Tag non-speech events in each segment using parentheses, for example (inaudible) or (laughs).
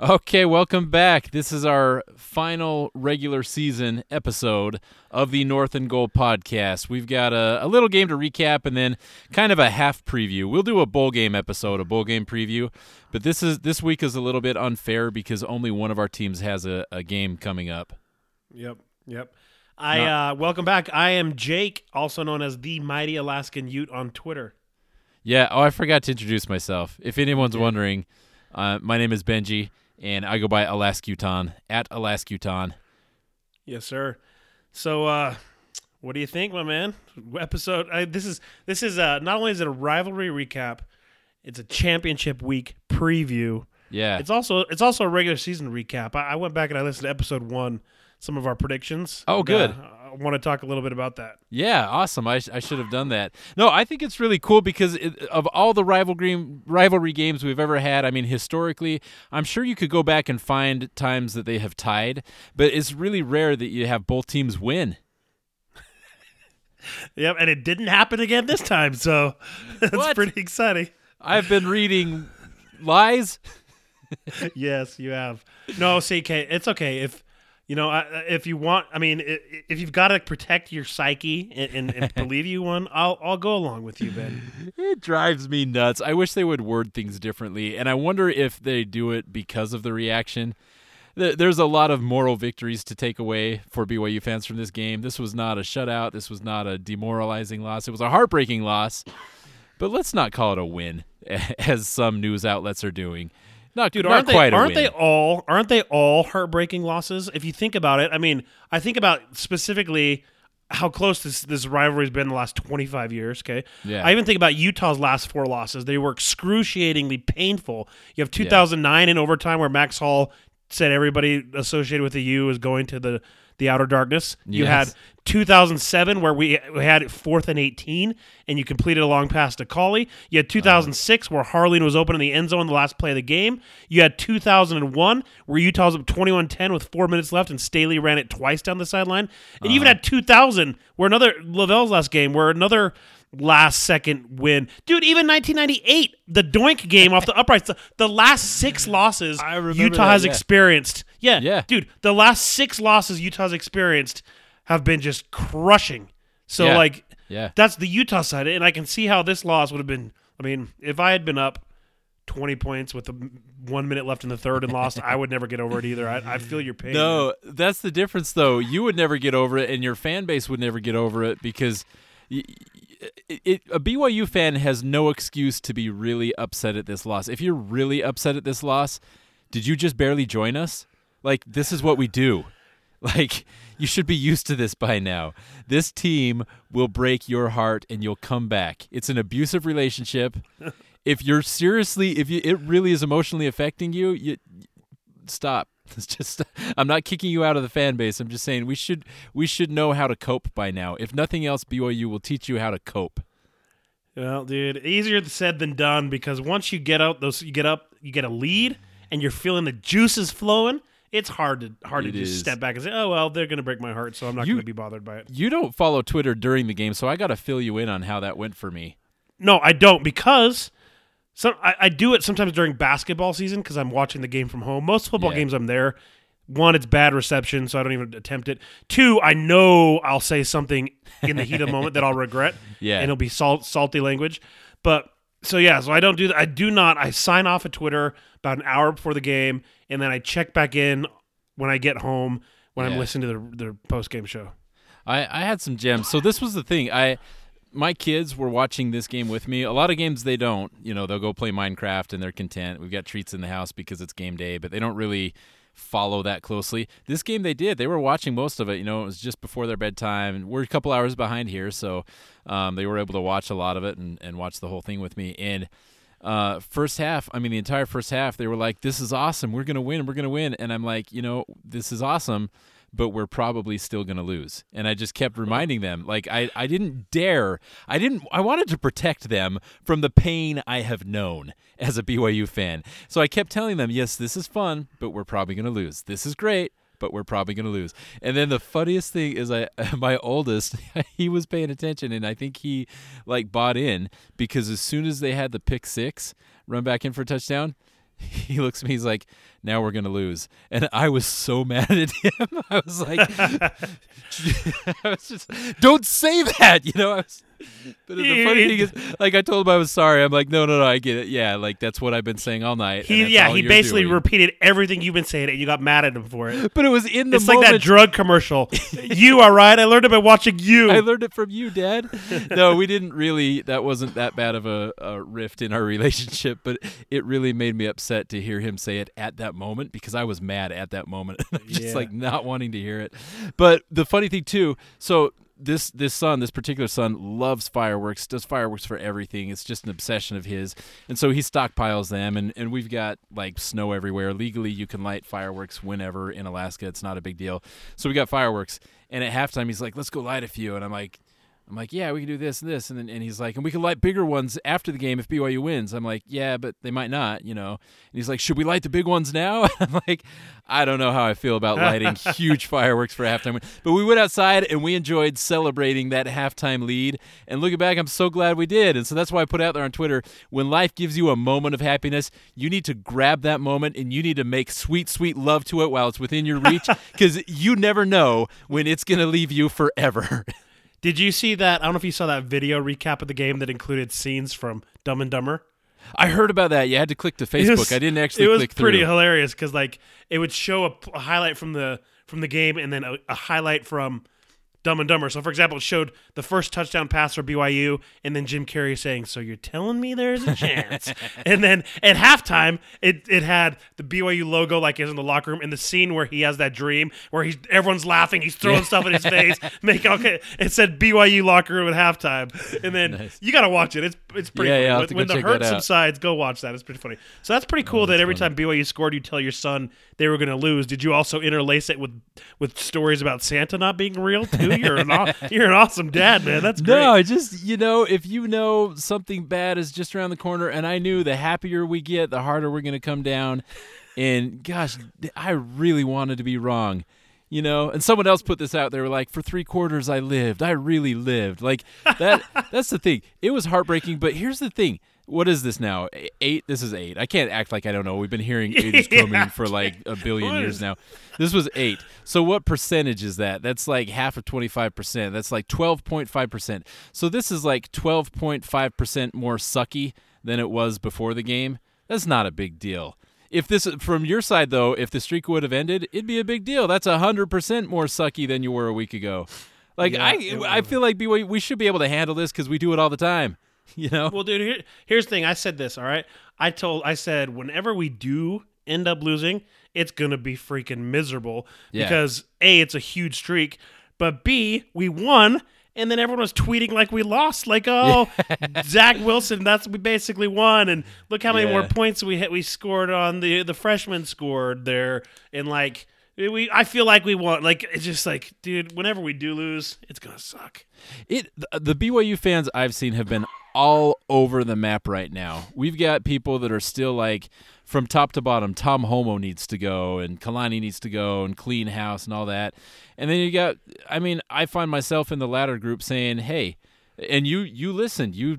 Okay, welcome back. This is our final regular season episode of the North and Gold podcast. We've got a, a, little game to recap and then kind of a half preview. We'll do a bowl game episode, a bowl game preview, but this is this week is a little bit unfair because only one of our teams has a, a game coming up. Yep, yep. I uh, welcome back. I am Jake, also known as the Mighty Alaskan Ute on Twitter. Yeah. Oh, I forgot to introduce myself. If anyone's wondering, uh, my name is Benji and I go by Alaskuton at Alaskuton. Yes, sir. So, uh, what do you think, my man? Episode. I, this is this is uh, not only is it a rivalry recap, it's a championship week preview. Yeah. It's also it's also a regular season recap. I, I went back and I listened to episode one, some of our predictions. Oh, good. Uh, want to talk a little bit about that. Yeah, awesome. I, sh- I should have done that. No, I think it's really cool because it, of all the rivalry rivalry games we've ever had. I mean, historically, I'm sure you could go back and find times that they have tied, but it's really rare that you have both teams win. (laughs) yep, and it didn't happen again this time, so (laughs) that's What? pretty exciting. I've been reading lies. (laughs) yes, you have. No, CK, it's okay if you know if you want. I mean, if you've got to protect your psyche and, and, and (laughs) believe you one, I'll I'll go along with you, Ben. It drives me nuts. I wish they would word things differently, and I wonder if they do it because of the reaction. There's a lot of moral victories to take away for BYU fans from this game. This was not a shutout. This was not a demoralizing loss. It was a heartbreaking loss. But let's not call it a win, (laughs) as some news outlets are doing. Not, Dude, aren't they quite aren't they all aren't they all heartbreaking losses? If you think about it, I mean, I think about specifically how close this this rivalry's been the last 25 years, okay? Yeah. I even think about Utah's last four losses. They were excruciatingly painful. You have 2009 in overtime where Max Hall said everybody associated with the U is going to the the outer darkness. You Yes. had 2007 where we, we had fourth and 18 and you completed a long pass to Collie. You had 2006 where Harline was open in the end zone the last play of the game. You had 2001 where Utah was up 21-10 with four minutes left and Staley ran it twice down the sideline. And you even uh-huh. had 2000 where another LaVell's last game where another last second win. Dude, even 1998, the doink game off the uprights, the, the last six losses Utah that, has yeah. experienced. Yeah, Yeah. dude, the last six losses Utah's experienced have been just crushing. So Yeah. like, Yeah. that's the Utah side, and I can see how this loss would have been. I mean, if I had been up 20 points with a, one minute left in the third and lost, I would never get over it either. I, I feel your pain. man. No, that's the difference, though. You would never get over it, and your fan base would never get over it because y- y- it, it, a BYU fan has no excuse to be really upset at this loss. If you're really upset at this loss, did you just barely join us? Like, this is what we do. Like, you should be used to this by now. This team will break your heart and you'll come back. It's an abusive relationship. (laughs) if you're seriously, if you, it really is emotionally affecting you, you stop. (laughs) It's just I'm not kicking you out of the fan base. I'm just saying we should we should know how to cope by now. If nothing else, BYU will teach you how to cope. Well, dude, easier said than done because once you get out those, you get up, you get a lead, and you're feeling the juices flowing. It's hard to hard It to just is. step back and say, "Oh well, they're going to break my heart, so I'm not going to be bothered by it." You don't follow Twitter during the game, so I got to fill you in on how that went for me. No, I don't because some I, I do it sometimes during basketball season because I'm watching the game from home. Most football Yeah. games I'm there. One, it's bad reception, so I don't even attempt it. Two, I know I'll say something in the heat of the moment that I'll regret. (laughs) Yeah. and it'll be salt, salty language. But so yeah, so I don't do that. I do not. I sign off at Twitter about an hour before the game, and then I check back in when I get home when Yeah. I'm listening to the, the post game show. I, I had some gems. So this was the thing. I my kids were watching this game with me. A lot of games they don't. You know, they'll go play Minecraft and they're content. We've got treats in the house because it's game day, but they don't really follow that closely. This game they did. They were watching most of it. You know, it was just before their bedtime. We're a couple hours behind here, so um, they were able to watch a lot of it and, and watch the whole thing with me. And uh, first half, I mean, the entire first half, they were like, "This is awesome. We're gonna win. We're gonna win." And I'm like, you know, this is awesome but we're probably still going to lose. And I just kept reminding them like I I didn't dare. I didn't I wanted to protect them from the pain I have known as a BYU fan. So I kept telling them, "Yes, this is fun, but we're probably going to lose. This is great, but we're probably going to lose." And then the funniest thing is I (laughs) my oldest, (laughs) he was paying attention and I think he like bought in because as soon as they had the pick 6 run back in for a touchdown, (laughs) he looks at me. He's like, "Now we're gonna lose," and I was so (laughs) mad at him. (laughs) I was like, (laughs) "I was just, don't say that," you know. I was, but the funny thing is, like, I told him I was sorry. I'm like, "No, no, no, I get it. Yeah, like that's what I've been saying all night." He yeah, all he basically doing." repeated everything you've been saying, and you got mad at him for it. But it was in the It's moment. like that drug commercial. you are right. I learned it by watching you. I learned it from you, Dad. no, we didn't really. That wasn't that bad of a, a rift in our relationship, but it really made me upset to hear him say it at that moment because I was mad at that moment, (laughs) just Yeah. like not wanting to hear it. But the funny thing too, so this this son, this particular son, loves fireworks. Does fireworks for everything. It's just an obsession of his, and so he stockpiles them. And and we've got like snow everywhere. Legally, you can light fireworks whenever in Alaska. It's not a big deal. So we got fireworks. And at halftime, he's like, "Let's go light a few." And I'm like. I'm like, yeah, we can do this and this, and then and he's like, and we can light bigger ones after the game if BYU wins. I'm like, yeah, but they might not, you know. And he's like, should we light the big ones now? (laughs) I'm like, I don't know how I feel about lighting (laughs) huge fireworks for halftime but we went outside and we enjoyed celebrating that halftime lead. And looking back, I'm so glad we did. And so that's why I put out there on Twitter: when life gives you a moment of happiness, you need to grab that moment and you need to make sweet, sweet love to it while it's within your reach, (laughs) because you never know when it's gonna leave you forever. Did you see that? I don't know if you saw that video recap of the game that included scenes from Dumb and Dumber. I heard about that. You had to click to Facebook. Was- I didn't actually It was pretty through. hilarious because like it would show a, a highlight from the from the game and then a, a highlight from Dumb and Dumber. So, for example, it showed the first touchdown pass for BYU, and then Jim Carrey saying, "So you're telling me there's a chance?" (laughs) and then at halftime, it it had the BYU logo like is in the locker room, and the scene where he has that dream where he's everyone's laughing, he's throwing stuff in his face, (laughs) making okay. It said BYU locker room at halftime, and then you got to watch it. It's it's pretty. Yeah, funny. yeah, When, have to go when the hurt subsides, go watch that. It's pretty funny. So that's pretty oh, cool that every time BYU scored, you tell your son they were going to lose. Did you also interlace it with with stories about Santa not being real too? You're an aw- (laughs) you're an awesome dad, man. That's great. No, I just you know, if you know something bad is just around the corner, and I knew the happier we get, the harder we're gonna come down. And gosh, I really wanted to be wrong, you know. And someone else put this out. They were like, "For three quarters, I lived. I really lived." Like that. (laughs) that's the thing. It was heartbreaking. But here's the thing. What is this now? Eight. This is eight. I can't act like I don't know. We've been hearing (laughs) eight is coming Yeah. for like a billion years now. This was eight. So what percentage is that? That's like half of twenty five percent. That's like twelve point five percent. So this is like twelve point five percent more sucky than it was before the game. That's not a big deal. If this from your side though, if the streak would have ended, it'd be a big deal. That's hundred percent more sucky than you were a week ago. Like Yeah, I, I feel like we should be able to handle this because we do it all the time. (laughs) You know. Well, dude, here, here's the thing. I said this. All right. I told. I said whenever we do end up losing, it's gonna be freaking miserable Yeah. because a it's a huge streak, but b we won. And then everyone was tweeting like we lost, like (laughs) oh, Zach Wilson, that's we basically won, and look how many more points we hit. We scored on the the freshman scored there, and like we, I feel like we won. Like it's just like, dude, whenever we do lose, it's gonna suck. It the BYU fans I've seen have been all over the map right now. We've got people that are still like from top to bottom. Tom Holmoe needs to go, and Kalani needs to go, and clean house and all that. And then you got, I mean, I find myself in the latter group saying, "Hey," and you you listened, you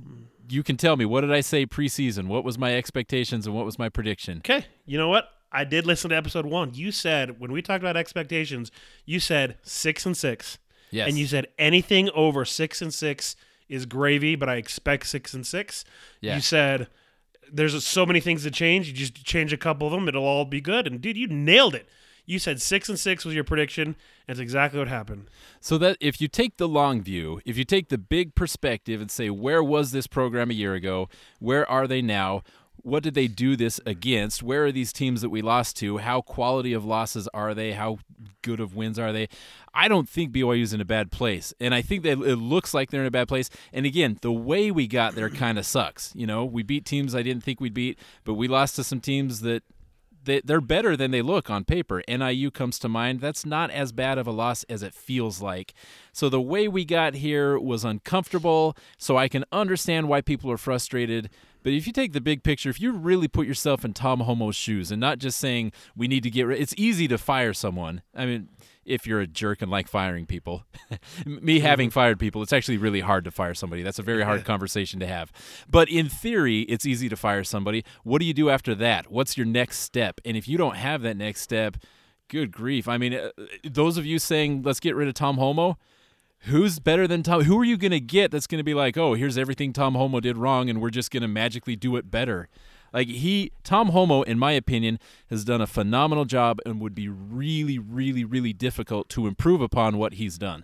you can tell me what did I say preseason? What was my expectations and what was my prediction? Okay, you know what? I did listen to episode one. You said when we talked about expectations, you said six and six, Yes, and you said anything over six and six is gravy, but I expect six and six. Yeah. You said there's so many things to change. You just change a couple of them, it'll all be good. And dude, you nailed it. You said six and six was your prediction. and That's exactly what happened. So that if you take the long view, if you take the big perspective and say, where was this program a year ago? Where are they now? What did they do this against? Where are these teams that we lost to? How quality of losses are they? How good of wins are they? I don't think BYU's in a bad place. And I think that it looks like they're in a bad place. And again, the way we got there kind of sucks. You know, we beat teams I didn't think we'd beat, but we lost to some teams that they, they're better than they look on paper. NIU comes to mind. That's not as bad of a loss as it feels like. So the way we got here was uncomfortable. So I can understand why people are frustrated. But if you take the big picture, if you really put yourself in Tom Holmoe's shoes and not just saying we need to get rid, it's easy to fire someone. I mean, if you're a jerk and like firing people, (laughs) me having fired people, it's actually really hard to fire somebody. That's a very hard conversation to have. But in theory, it's easy to fire somebody. What do you do after that? What's your next step? And if you don't have that next step, good grief. I mean, uh, those of you saying let's get rid of Tom Holmoe, who's better than Tom? Who are you going to get that's going to be like, oh, here's everything Tom Holmoe did wrong, and we're just going to magically do it better? Like he, Tom Holmoe, in my opinion, has done a phenomenal job and would be really, really, really difficult to improve upon what he's done.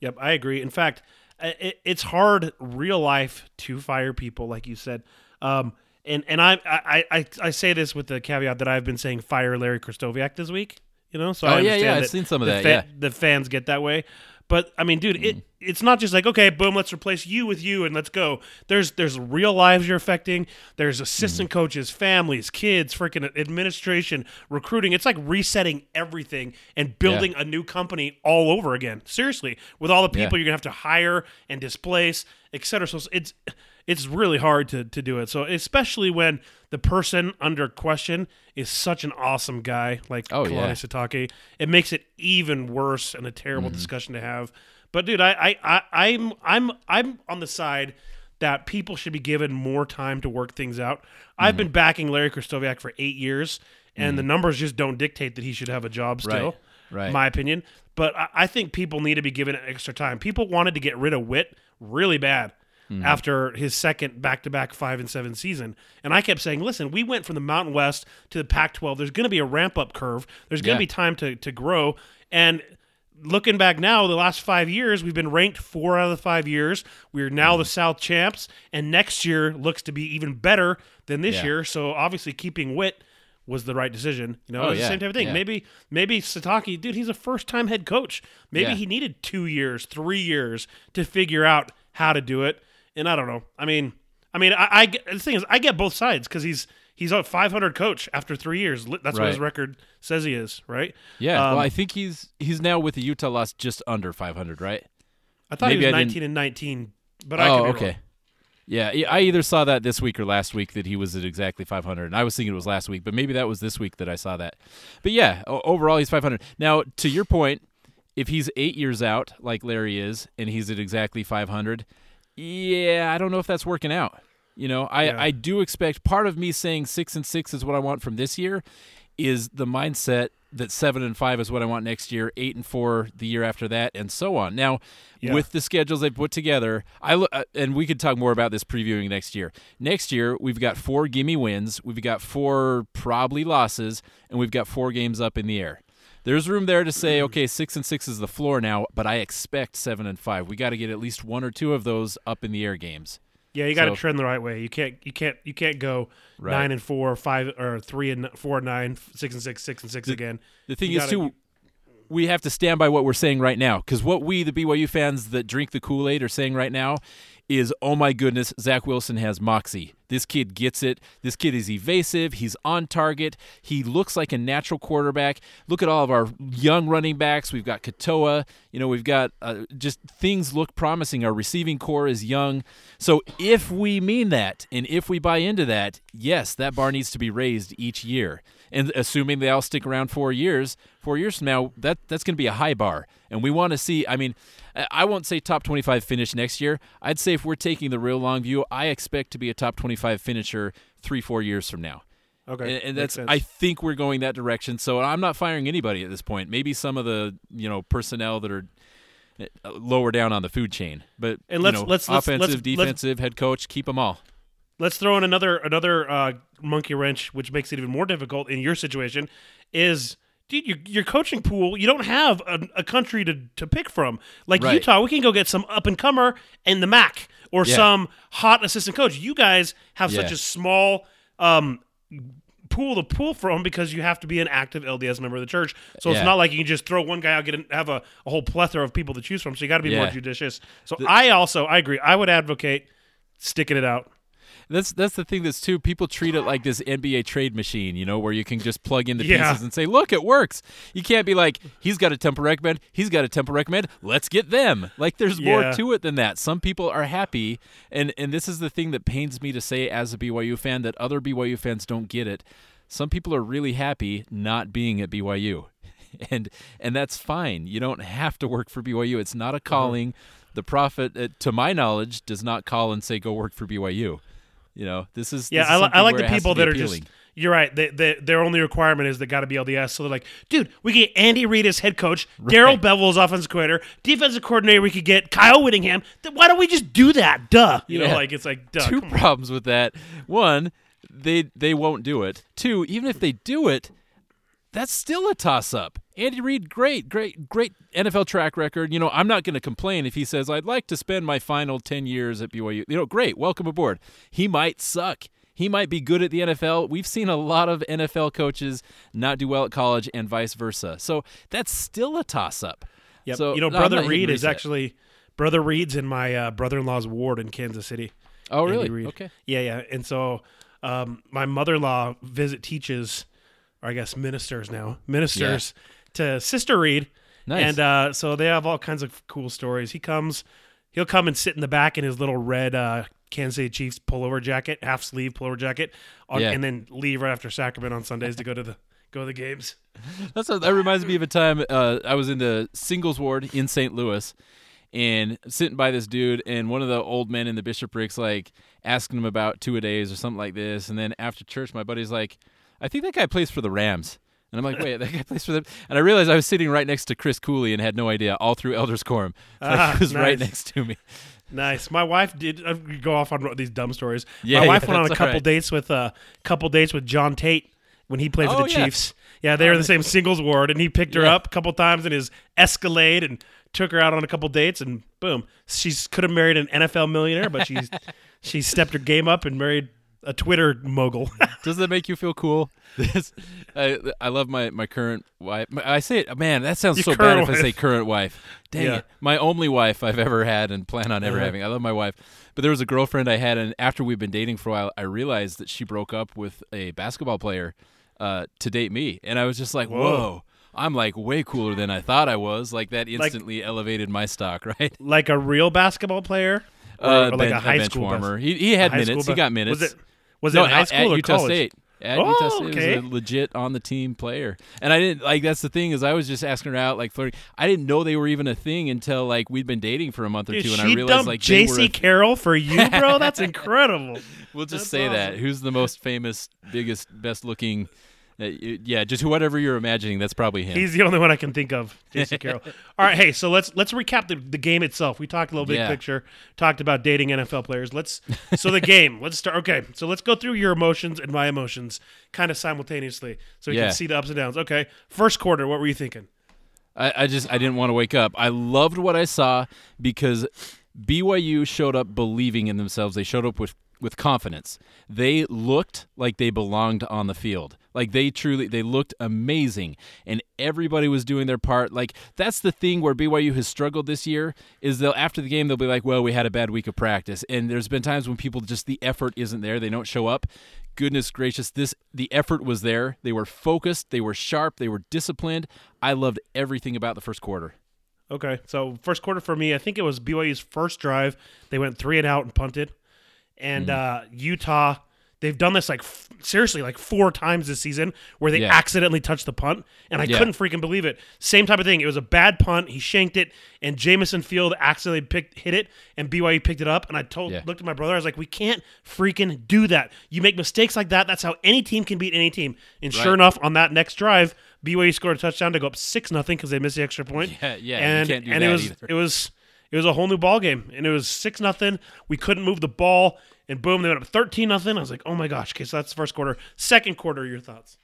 Yep, I agree. In fact, it, it's hard real life to fire people, like you said. Um, and and I, I I I say this with the caveat that I've been saying fire Larry Krystkowiak this week. You know, so Oh, I yeah, understand yeah, I've seen some of that, fa- yeah. the fans get that way. But I mean, dude, Mm. it it's not just like okay, boom, let's replace you with you and let's go. There's there's real lives you're affecting. There's assistant Mm-hmm. coaches, families, kids, freaking administration, recruiting. It's like resetting everything and building a new company all over again. Seriously, with all the Yeah. people you're gonna have to hire and displace, et cetera. So it's it's really hard to to do it. So especially when the person under question is such an awesome guy like Oh, Kalani yeah. Sitake, it makes it even worse and a terrible Mm-hmm. discussion to have. But dude, I, I, I I'm I'm I'm on the side that people should be given more time to work things out. I've Mm-hmm. been backing Larry Krystkowiak for eight years, and the numbers just don't dictate that he should have a job still. Right, right. My opinion. But I, I think people need to be given extra time. People wanted to get rid of Whitt really bad. Mm-hmm. After his second back-to-back five and seven season, and I kept saying, "Listen, we went from the Mountain West to the Pac-12. There's going to be a ramp-up curve. There's going to Yeah. be time to to grow." And looking back now, the last five years, we've been ranked four out of the five years. We're now Mm-hmm. the South champs, and next year looks to be even better than this Yeah. year. So obviously, keeping Whitt was the right decision. You know, Oh, it's the yeah, same type of thing. yeah. Maybe maybe Sitake, dude, he's a first time head coach. Maybe Yeah. he needed two years, three years to figure out how to do it. And I don't know. I mean, I mean, I, I the thing is, I get both sides because he's he's a 500 coach after three years. That's what his record says he is, right? Yeah, Um, well, I think he's he's now with the Utah loss just under 500, right? I thought maybe he was I didn't- 19 and 19, but I oh, could okay. wrong. Yeah, yeah, I either saw that this week or last week that he was at exactly 500, and I was thinking it was last week, but maybe that was this week that I saw that. But yeah, overall he's 500. Now, to your point, if he's eight years out like Larry is, and he's at exactly 500, yeah, I don't know if that's working out. You know, I Yeah. I do expect part of me saying six and six is what I want from this year, is the mindset that seven and five is what I want next year, eight and four the year after that, and so on. Now, Yeah. with the schedules they've put together, I lo- uh, and we could talk more about this previewing next year. Next year, we've got four gimme wins, we've got four probably losses, and we've got four games up in the air. There's room there to say, okay, six and six is the floor now, but I expect seven and five. We got to get at least one or two of those up in the air games. Yeah, you got to So- trend the right way. You can't, you can't, you can't go Right. nine and four, five or three and four and nine, six and six, six and six again. The thing You is, gotta- too, we have to stand by what we're saying right now because what we, the BYU fans that drink the Kool Aid, are saying right now is, oh my goodness, Zach Wilson has moxie. This kid gets it. This kid is evasive. He's on target. He looks like a natural quarterback. Look at all of our young running backs. We've got Katoa. You know, we've got uh, just things look promising. Our receiving core is young. So if we mean that and if we buy into that, yes, that bar needs to be raised each year. And assuming they all stick around four years, four years from now, that that's going to be a high bar. And we want to see. I mean, I- won't say top twenty-five finish next year. I'd say if we're taking the real long view, I expect to be a top twenty-five finisher three, four years from now. Okay, And, and that's. I think we're going that direction. So I'm not firing anybody at this point. Maybe some of the you know personnel that are uh, lower down on the food chain, but And let's- know, let's- let's- offensive, let's- let's- defensive, head coach, keep them all. Let's throw in another another uh, monkey wrench, which makes it even more difficult in your situation. Is dude, your your coaching pool? You don't have a, a country to to pick from. Like Right. Utah, we can go get some up and comer in the MAC or Yeah. some hot assistant coach. You guys have such a small um, pool to pull from because you have to be an active LDS member of the church. So it's Yeah. not like you can just throw one guy out, get an, have a, a whole plethora of people to choose from. So you got to be more judicious. So I also I agree. I would advocate sticking it out. That's that's the thing that's too. People treat it like this NBA trade machine, you know, where you can just plug in the Yeah. pieces and say, "Look, it works." You can't be like, "He's got a temple recommend. He's got a temple recommend. Let's get them." Like, there's more to it than that. Some people are happy, and and this is the thing that pains me to say as a BYU fan that other BYU fans don't get it. Some people are really happy not being at BYU, (laughs) and and that's fine. You don't have to work for BYU. It's not a calling. The prophet, uh, to my knowledge, does not call and say, "Go work for BYU." You know, this is Yeah, this is I, I like the it has to people that are appealing. just. You're right. They, they, their only requirement is they got to be LDS. So they're like, dude, we can get Andy Reid as head coach, Darrell Bevell as offensive coordinator, defensive coordinator. We could get Kyle Whittingham. Then why don't we just do that? Duh. You Yeah. know, like it's like duh. two on. problems with that. One, they they won't do it. Two, even if they do it, that's still a toss up. Andy Reid, great, great, great NFL track record. You know, I'm not going to complain if he says I'd like to spend my final 10 years at BYU. You know, great, welcome aboard. He might suck. He might be good at the NFL. We've seen a lot of NFL coaches not do well at college and vice versa. So that's still a toss up. Yep. So you know, brother Reid is actually brother Reid's in my uh, brother-in-law's ward in Kansas City. Oh, really? Okay. Yeah, yeah. And so um, my mother-in-law visit teaches, or I guess ministers now, ministers to Sister Reid. Nice. And uh, so they have all kinds of cool stories. He comes, he'll come and sit in the back in his little red uh, Kansas City Chiefs pullover jacket, half sleeve pullover jacket, on, Yeah. and then leave right after Sacrament on Sundays to go to the go to the games. (laughs) That's what, that reminds me of a time uh, I was in the singles ward in St. Louis, and sitting by this dude, and one of the old men in the bishoprics like asking him about two a days or something like this, and then after church, my buddy's like, "I think that guy plays for the Rams." And I'm like, wait, (laughs) that guy plays for them. And I realized I was sitting right next to Chris Cooley and had no idea all through Elders Quorum. (laughs) So Ah, he was right next to me. Nice. My wife did uh, go off on these dumb stories. Yeah, My wife yeah, went on a couple right. dates with a uh, couple dates with John Tate when he played for Oh, the yeah. Chiefs. Yeah, they were in the same singles ward, and he picked her up a couple times in his Escalade and took her out on a couple dates, and boom, she could have married an NFL millionaire, but she's (laughs) she stepped her game up and married a Twitter mogul. (laughs) Does that make you feel cool? (laughs) This, I, I love my, my current wife. I say it, man, that sounds Your so bad current if I say current wife. (laughs) Dang Yeah. it. My only wife I've ever had and plan on ever Uh-huh. having. I love my wife. But there was a girlfriend I had, and after we've been dating for a while, I realized that she broke up with a basketball player uh, to date me. And I was just like, Whoa. whoa. I'm like way cooler than I thought I was. Like that instantly elevated my stock, right? like a real basketball player, or, Uh, or like ben- a high bench school bas- He, he had minutes. He got minutes. Was it was no, it high school at or Utah college? State. At Oh, Utah State, okay. was a legit on the team player, and I didn't like. That's the thing is, I was just asking her out, like flirting. I didn't know they were even a thing until like we'd been dating for a month or Dude, two, and I realized like. J.C. (laughs) Carroll for you, bro. That's (laughs) incredible. we'll just That's say that. Who's the most famous, biggest, best looking? Uh, yeah, just whatever you're imagining. That's probably him. He's the only one I can think of, (laughs) J.C. Carroll. All right, hey, so let's let's recap the, the game itself. We talked a little big Yeah. picture, talked about dating NFL players. Let's so the game. (laughs) Let's start. Okay, so let's go through your emotions and my emotions kind of simultaneously, so we Yeah. can see the ups and downs. Okay, first quarter. What were you thinking? I, I just I didn't want to wake up. I loved what I saw because BYU showed up believing in themselves. They showed up with with confidence. They looked like they belonged on the field. Like they truly they looked amazing and everybody was doing their part. Like that's the thing where BYU has struggled this year is they'll after the game they'll be like, "Well, we had a bad week of practice." And there's been times when people just the effort isn't there. They don't show up. Goodness gracious, this the effort was there. They were focused, they were sharp, they were disciplined. I loved everything about the first quarter. Okay, so first quarter for me, I think it was BYU's first drive. They went three and out and punted, and uh, Utah. They've done this like f- seriously like four times this season where they Yeah. accidentally touched the punt, and I Yeah. couldn't freaking believe it. Same type of thing. It was a bad punt. He shanked it, and Jamison Field accidentally picked hit it, and BYU picked it up. And I told Yeah. looked at my brother. I was like, "We can't freaking do that. You make mistakes like that. That's how any team can beat any team." And sure enough, on that next drive, BYU scored a touchdown to go up six nothing because they missed the extra point Yeah, yeah, you and can't do and it was either. it was it was a whole new ball game, and it was six nothing. We couldn't move the ball, and boom, they went up thirteen nothing. I was like, oh my gosh. Okay, so that's the first quarter. Second quarter, your thoughts?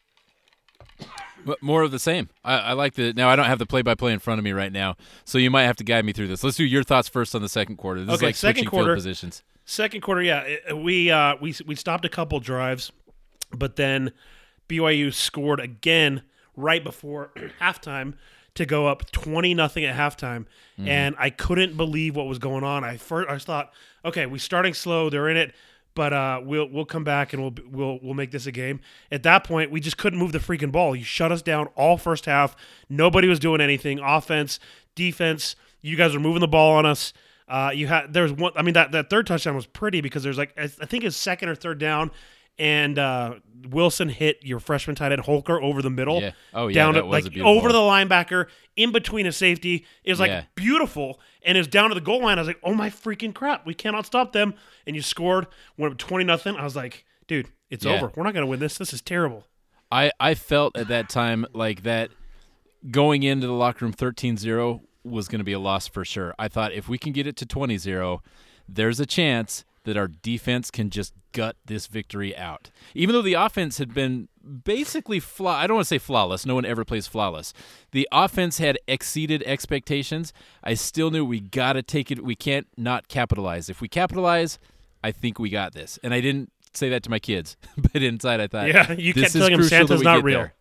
But more of the same. I, I like the now. I don't have the play-by-play in front of me right now, so you might have to guide me through this. Let's do your thoughts first on the second quarter. This is Okay, like second quarter. positions. Second quarter, yeah, it- we uh, we we stopped a couple drives, but then BYU scored again right before (clears throat) halftime to go up twenty nothing at halftime, and I couldn't believe what was going on. I first I thought, okay, we starting slow, they're in it. but uh, we'll we'll come back and we'll we'll we'll make this a game. At that point, we just couldn't move the freaking ball. You shut us down all first half. Nobody was doing anything. Offense, defense. You guys were moving the ball on us. Uh, you had there was one. I mean that that third touchdown was pretty because there's like I I think his second or third down, and uh, Wilson hit your freshman tight end Holker over the middle. Yeah. Oh, yeah, down to, like over the linebacker in between a safety. It was like Yeah. beautiful, and it was down to the goal line. I was like, oh my freaking crap, we cannot stop them. And you scored, went up twenty nothing. I was like, dude, it's Yeah. over. We're not gonna win this. This is terrible. I, I felt at that time like that going into the locker room 13-0 was going to be a loss for sure. I thought if we can get it to 20-0, there's a chance that our defense can just gut this victory out. Even though the offense had been basically flaw I don't want to say flawless. No one ever plays flawless. The offense had exceeded expectations. I still knew we got to take it we can't not capitalize. If we capitalize, I think we got this. And I didn't say that to my kids, (laughs) but inside I thought Yeah, you kept telling 'em crucial Santa's not real. there.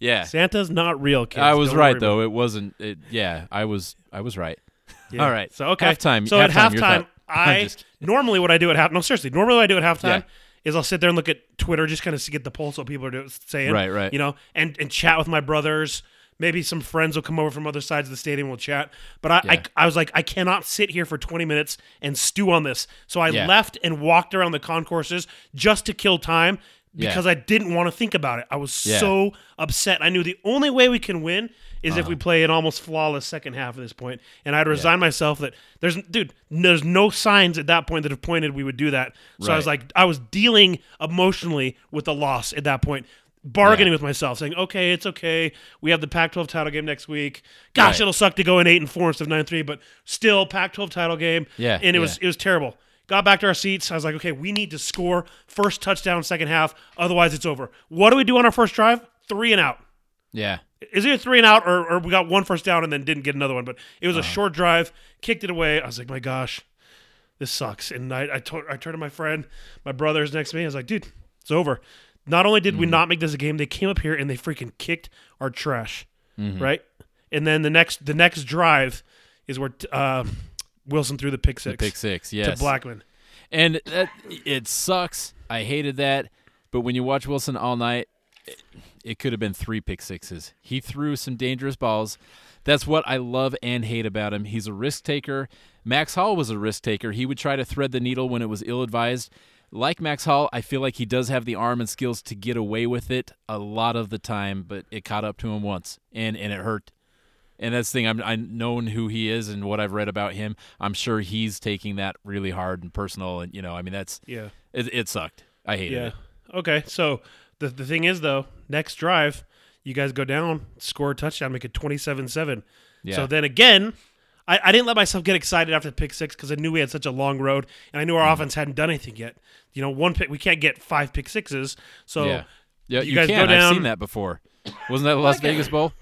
Yeah. Santa's not real, kids. I was Don't right though. It wasn't. It, yeah, I was. I was right. Yeah. (laughs) All right. So okay. Halftime. So at halftime, your halftime, I just- normally what I do at half. No, seriously. Normally what I do at halftime Yeah. is I'll sit there and look at Twitter, just kind of get the pulse of what people are do- saying. Right, right. You know, and and chat with my brothers. Maybe some friends will come over from other sides of the stadium. We'll chat. But I, Yeah. I, I was like, I cannot sit here for 20 minutes and stew on this. So I Yeah. left and walked around the concourses just to kill time Yeah. because I didn't want to think about it. I was Yeah. so upset. I knew the only way we can win is Uh-huh. if we play an almost flawless second half of this point. And I'd resigned myself that there's dude, there's no signs at that point that have pointed we would do that. So I was like I was dealing emotionally with the loss at that point. Bargaining with myself, saying, "Okay, it's okay. We have the Pac-12 title game next week. Gosh, Right. it'll suck to go in eight and four instead of nine and three, but still Pac-12 title game. Yeah, and it yeah. was it was terrible. Got back to our seats. I was like, okay, we need to score first touchdown second half. Otherwise, it's over. What do we do on our first drive? Three and out. Yeah. Is it three and out, or, or we got one first down and then didn't get another one? But it Uh-huh. was a short drive, kicked it away. I was like, my gosh, this sucks. And I I, told, I turned to my friend, my brother's next to me. I was like, dude, it's over. Not only Mm-hmm. did we not make this a game, they came up here and they freaking kicked our trash, Mm-hmm. right? And then the next the next drive is where uh, Wilson threw the pick six The Pick six. to Blackman. And that, it sucks. I hated that. But when you watch Wilson all night, it, it could have been three pick sixes. He threw some dangerous balls. That's what I love and hate about him. He's a risk taker. Max Hall was a risk taker. He would try to thread the needle when it was ill advised. Like Max Hall, I feel like he does have the arm and skills to get away with it a lot of the time, but it caught up to him once and, and it hurt. And that's the thing. I'm I known who he is and what I've read about him. I'm sure he's taking that really hard and personal. And you know, I mean, that's Yeah. it. It sucked. I hated Yeah. it. Okay. So the the thing is though, next drive, you guys go down, score a touchdown, make it 27-7. Yeah. So then again, I, I didn't let myself get excited after the pick six because I knew we had such a long road and I knew our Mm-hmm. offense hadn't done anything yet. You know, one pick we can't get five pick sixes. So yeah, yeah. you You, guys go can. I've seen that before. Wasn't that the Las Vegas Bowl?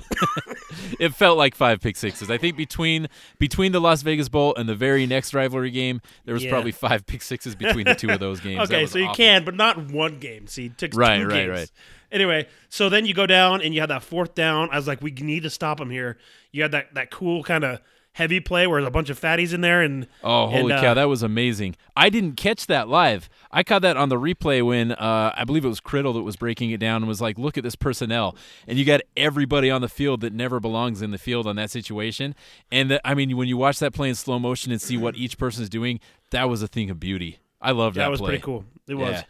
(laughs) it felt like five pick sixes. I think between between the Las Vegas Bowl and the very next rivalry game, there was Yeah. probably five pick sixes between the two of those games. Okay, so you awful. can, but not one game. See, it took Right, two right, games. right. Anyway, so then you go down and you had that fourth down. I was like, we need to stop him here. You had that that cool kind of heavy play where there's a bunch of fatties in there, and Oh, and, holy uh, cow, that was amazing. I didn't catch that live. I caught that on the replay when uh, I believe it was Criddle that was breaking it down and was like, look at this personnel. And you got everybody on the field that never belongs in the field on that situation. And the, I mean, when you watch that play in slow motion and see what each person is doing, that was a thing of beauty. I love that that was play. pretty cool. It was. Yeah.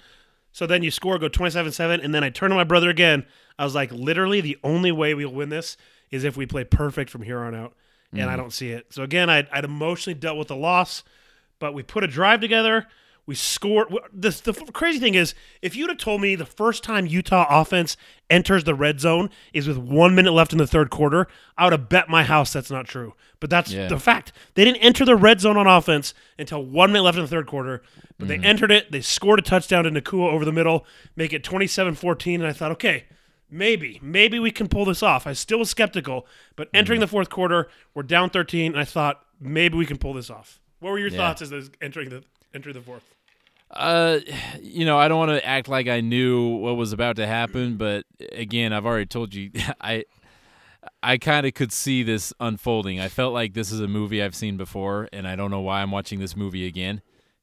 So then you score, go 27 7, and then I turn to my brother again. I was like, literally, the only way we'll win this is if we play perfect from here on out. And Mm-hmm. I don't see it. So again, I'd, I'd emotionally dealt with the loss, but we put a drive together. We scored. This, the crazy thing is, if you'd have told me the first time Utah offense enters the red zone is with one minute left in the third quarter, I would have bet my house that's not true. But that's Yeah. the fact. They didn't enter the red zone on offense until one minute left in the third quarter, but Mm-hmm. they entered it. They scored a touchdown to Nakua over the middle, make it 27 14. And I thought, okay, maybe, maybe we can pull this off. I still was skeptical, but entering Mm-hmm. the fourth quarter, we're down 13, and I thought, maybe we can pull this off. What were your Yeah. thoughts as those entering the entering the fourth? Uh, you know, I don't want to act like I knew what was about to happen, but again, I've already told you, (laughs) I, I kind of could see this unfolding. I felt like this is a movie I've seen before, and I don't know why I'm watching this movie again.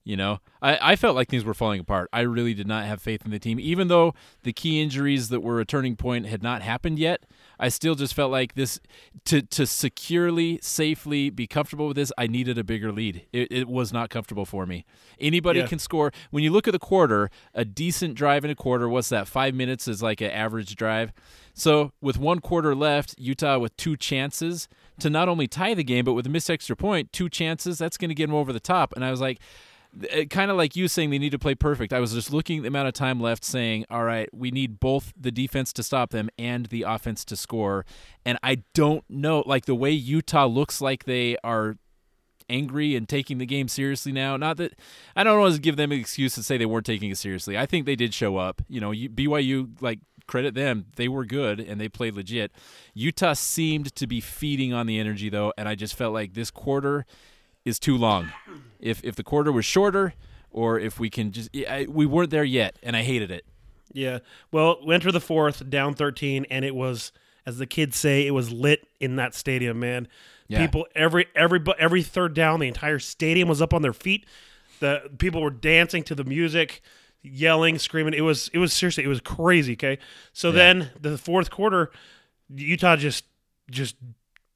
You know, I, I felt like things were falling apart. I really did not have faith in the team, even though the key injuries that were a turning point had not happened yet. I still just felt like this to to securely, safely be comfortable with this. I needed a bigger lead. It, it was not comfortable for me. Anybody Yeah. can score. When you look at the quarter, a decent drive in a quarter. What's that? Five minutes is like an average drive. So with one quarter left, Utah with two chances to not only tie the game, but with a missed extra point, two chances. That's going to get them over the top. And I was like Uh, kind of like you saying they need to play perfect. I was just looking at the amount of time left, saying, "All right, we need both the defense to stop them and the offense to score." And I don't know, like the way Utah looks like they are angry and taking the game seriously now. Not that I don't to give them an excuse to say they weren't taking it seriously. I think they did show up. You know, BYU like credit them; they were good and they played legit. Utah seemed to be feeding on the energy though, and I just felt like this quarter is too long. If if the quarter was shorter, or if we can just, I, we weren't there yet, and I hated it. Yeah. Well, we enter the fourth, down 13, and it was, as the kids say, it was lit in that stadium, man. Yeah. People every every every third down, the entire stadium was up on their feet. The people were dancing to the music, yelling, screaming. It was it was seriously it was crazy. Okay, so then the fourth quarter, Utah just just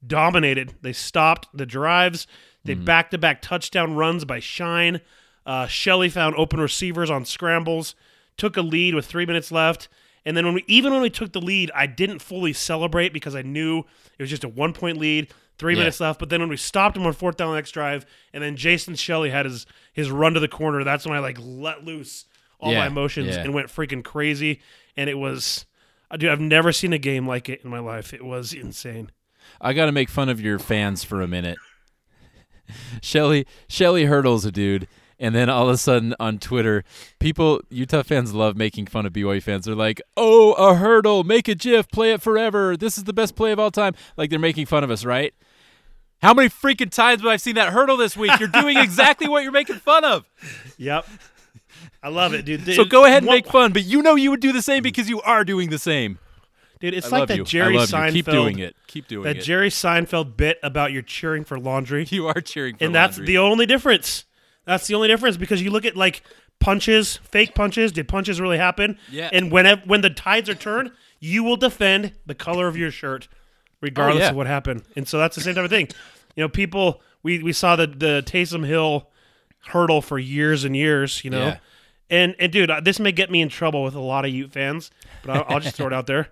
dominated. They stopped the drives. They back to back touchdown runs by Shyne. Uh, Shelley found open receivers on scrambles. Took a lead with three minutes left. And then when we even when we took the lead, I didn't fully celebrate because I knew it was just a one point lead, three Yeah. minutes left. But then when we stopped him on fourth down the next drive, and then Jason Shelley had his his run to the corner, that's when I like let loose all Yeah, my emotions yeah. and went freaking crazy. And it was, uh, dude, I've never seen a game like it in my life. It was insane. I got to make fun of your fans for a minute. (laughs) Shelley Shelley Hurdle's a dude, and then all of a sudden on Twitter, people Utah fans love making fun of BYU fans. They're like, "Oh, a hurdle, make a GIF, play it forever. This is the best play of all time." Like they're making fun of us, right? How many freaking times have I seen that hurdle this week? You're doing exactly what you're making fun of. Yep. I love it, dude. So go ahead and make fun, but you know you would do the same because you are doing the same. Dude, it's I like that you. Jerry I love Seinfeld. you. Keep doing it. Keep doing That it. Jerry Seinfeld bit about you're cheering for laundry. (laughs) you are cheering for laundry. and that's the only difference. That's the only difference because you look at like punches, fake punches. Did punches really happen? Yeah. And when when the tides are turned, you will defend the color of your shirt, regardless Oh, yeah. of what happened. And so that's the same type of thing. You know, people. We we saw the the Taysom Hill hurdle for years and years. You know. Yeah. And and dude, this may get me in trouble with a lot of Ute fans, but I'll, I'll just throw it out there.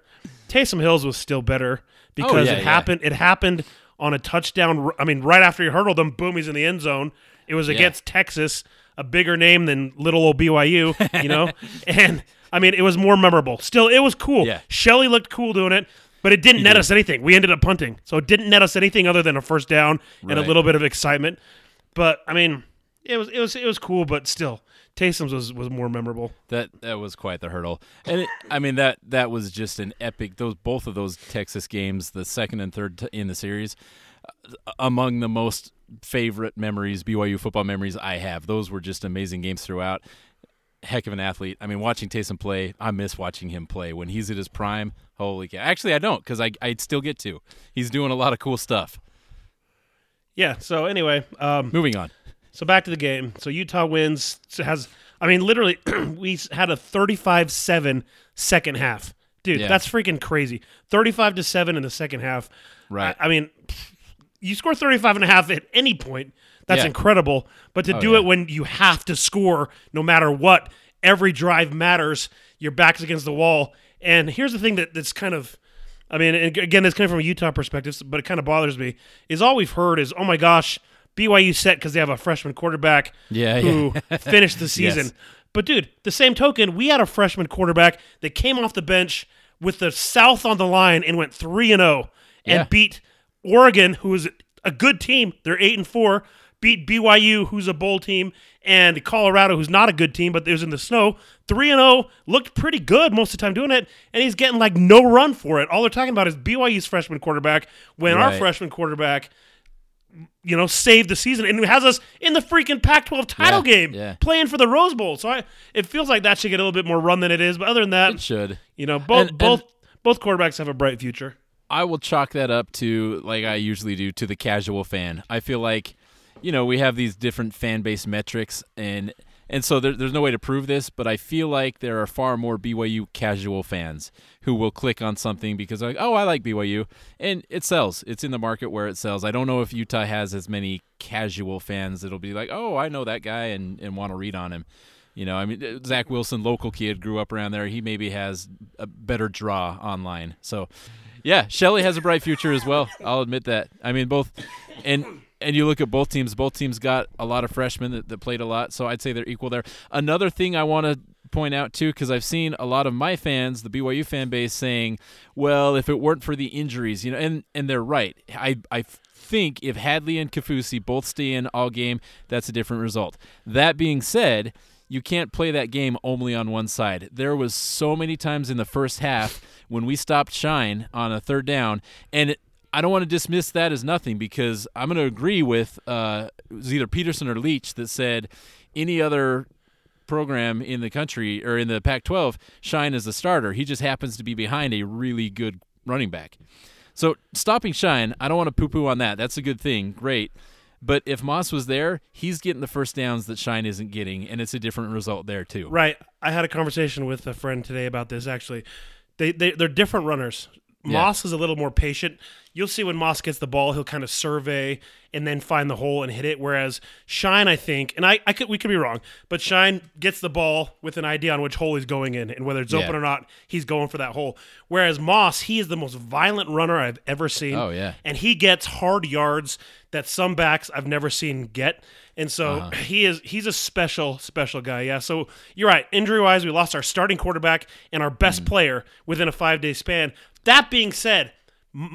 Taysom Hill's was still better oh, because Oh, yeah, it yeah. happened. It happened on a touchdown. I mean, right after he hurdled them, boom, he's in the end zone. It was against Texas, a bigger name than little old BYU, you know. (laughs) and I mean, it was more memorable. Still, it was cool. Yeah. Shelley looked cool doing it, but it didn't net did. us anything. We ended up punting, so it didn't net us anything other than a first down and a little bit of excitement. But I mean, it was it was it was cool, but still, Taysom's was was more memorable. That that was quite the hurdle, and it, I mean that that was just an epic. Those both of those Texas games, the second and third t- in the series, uh, among the most favorite memories, BYU football memories I have. Those were just amazing games throughout. Heck of an athlete. I mean, watching Taysom play, I miss watching him play when he's at his prime. Holy cow! Actually, I don't because I I still get to. He's doing a lot of cool stuff. Yeah. So anyway, um, Moving on. So back to the game. So Utah wins. Has I mean, literally, (clears throat) we had a 35-7 second half. Dude, Yeah. that's freaking crazy. 35 to 7 in the second half. Right. I, I mean, you score 35 and a half at any point. That's Yeah. incredible. But to Oh, do yeah. it when you have to score no matter what, every drive matters. Your back's against the wall. And here's the thing that, that's kind of I mean, and again, it's kind of from a Utah perspective, but it kind of bothers me. Is all we've heard is, oh my gosh, BYU set because they have a freshman quarterback Yeah, who yeah. (laughs) finished the season. Yes. But dude, the same token, we had a freshman quarterback that came off the bench with the South on the line and went three and zero and beat Oregon, who is a good team. They're eight and four. Beat BYU, who's a bowl team, and Colorado, who's not a good team, but it was in the snow. Three and zero looked pretty good most of the time doing it, and he's getting like no run for it. All they're talking about is BYU's freshman quarterback when our freshman quarterback you know, save the season and has us in the freaking Pac-12 title Yeah, game, yeah. playing for the Rose Bowl. So I, it feels like that should get a little bit more run than it is. But other than that, It should. you know, both And- both both quarterbacks have a bright future. I will chalk that up to like I usually do to the casual fan. I feel like you know, we have these different fan base metrics, and and so there, there's no way to prove this, but I feel like there are far more BYU casual fans who will click on something because like, oh, I like BYU, and it sells. It's in the market where it sells. I don't know if Utah has as many casual fans that'll be like, oh, I know that guy and and want to read on him. You know, I mean, uh, Zach Wilson, local kid, grew up around there. He maybe has a better draw online. So, yeah, Shelley has a bright future as well. I'll admit that. I mean, both, and and you look at both teams. Both teams got a lot of freshmen that, that played a lot. So I'd say they're equal there. Another thing I want to point out too, because I've seen a lot of my fans, the BYU fan base, saying, "Well, if it weren't for the injuries, you know," and and they're right. I I think if Hadley and Kaufusi both stay in all game, that's a different result. That being said you can't play that game only on one side. There was so many times in the first half when we stopped Shyne on a third down, and it, I don't want to dismiss that as nothing because I'm going to agree with uh, it was either Peterson or Leach that said any other program in the country or in the Pac-12, Shyne is the starter. He just happens to be behind a really good running back. So stopping Shyne, I don't want to poo-poo on that. That's a good thing. Great. But if Moss was there, he's getting the first downs that Shyne isn't getting, and it's a different result there too. Right. I had a conversation with a friend today about this. Actually, they, they they're different runners. Yeah. Moss is a little more patient. You'll see when Moss gets the ball, he'll kind of survey and then find the hole and hit it. Whereas Shyne, I think, and I, I could we could be wrong, but Shyne gets the ball with an idea on which hole he's going in, and whether it's Yeah. open or not, he's going for that hole. Whereas Moss, he is the most violent runner I've ever seen. Oh, yeah. and he gets hard yards that some backs I've never seen get. And so Uh-huh. he is he's a special special guy. Yeah. So you're right. Injury wise, we lost our starting quarterback and our best Mm. player within a five day span. That being said,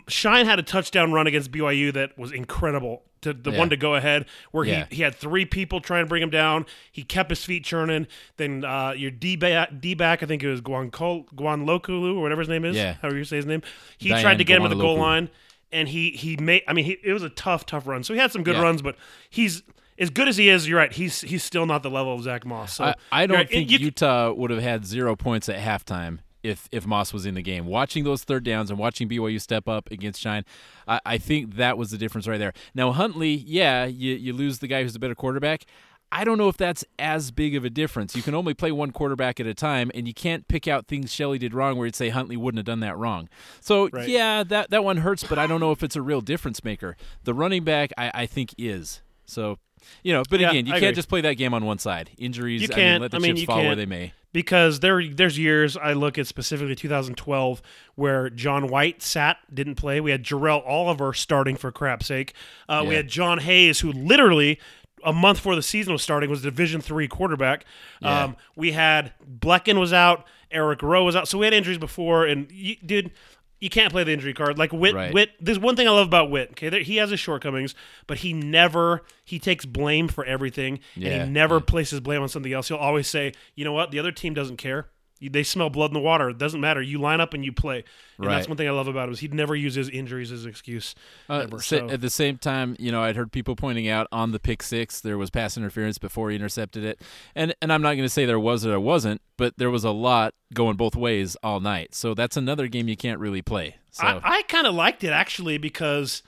Shyne had a touchdown run against BYU that was incredible. To the Yeah. one to go ahead, where Yeah. he, he had three people trying to bring him down. He kept his feet churning. Then uh, your D back, D back, I think it was Guan Ghanwoloku or whatever his name is. Yeah. however you say his name. He Diane tried to get him at the goal line, and he he made. I mean, he, it was a tough, tough run. So he had some good Yeah. runs, but he's as good as he is. You're right. He's he's still not the level of Zach Moss. So I, I don't right. think you- Utah would have had zero points at halftime if if Moss was in the game. Watching those third downs and watching BYU step up against Shyne, I, I think that was the difference right there. Now Huntley, yeah, you you lose the guy who's a better quarterback. I don't know if that's as big of a difference. You can only play one quarterback at a time, and you can't pick out things Shelley did wrong where you'd say Huntley wouldn't have done that wrong. So Right. yeah, that that one hurts, but I don't know if it's a real difference maker. The running back, I, I think, is. So you know, but Yeah, again, you I can't agree. just play that game on one side. Injuries, You I mean, can't. let the I mean, chips fall where can't. they may. Because there there's years I look at specifically 2012 where John White sat didn't play. We had Jarrell Oliver starting for crap's sake. Uh, We had Jon Hays who literally a month before the season was starting was Division three quarterback. Yeah. Um, we had Blechen was out, Eric Rowe was out, so we had injuries before. And you, dude. You can't play the injury card like Whitt, Right. Whitt. There's one thing I love about Whitt. Okay, there, he has his shortcomings, but he never he takes blame for everything, Yeah, and he never places blame on something else. He'll always say, "You know what? The other team doesn't care. You- They smell blood in the water. It doesn't matter. You line up and you play." And that's one thing I love about him is he'd never use his injuries as an excuse. Uh, ever. So- At the same time, you know, I'd heard people pointing out on the pick six there was pass interference before he intercepted it, and and I'm not going to say there was or there wasn't, but there was a lot going both ways all night. So that's another game you can't really play. So I, I kind of liked it actually because,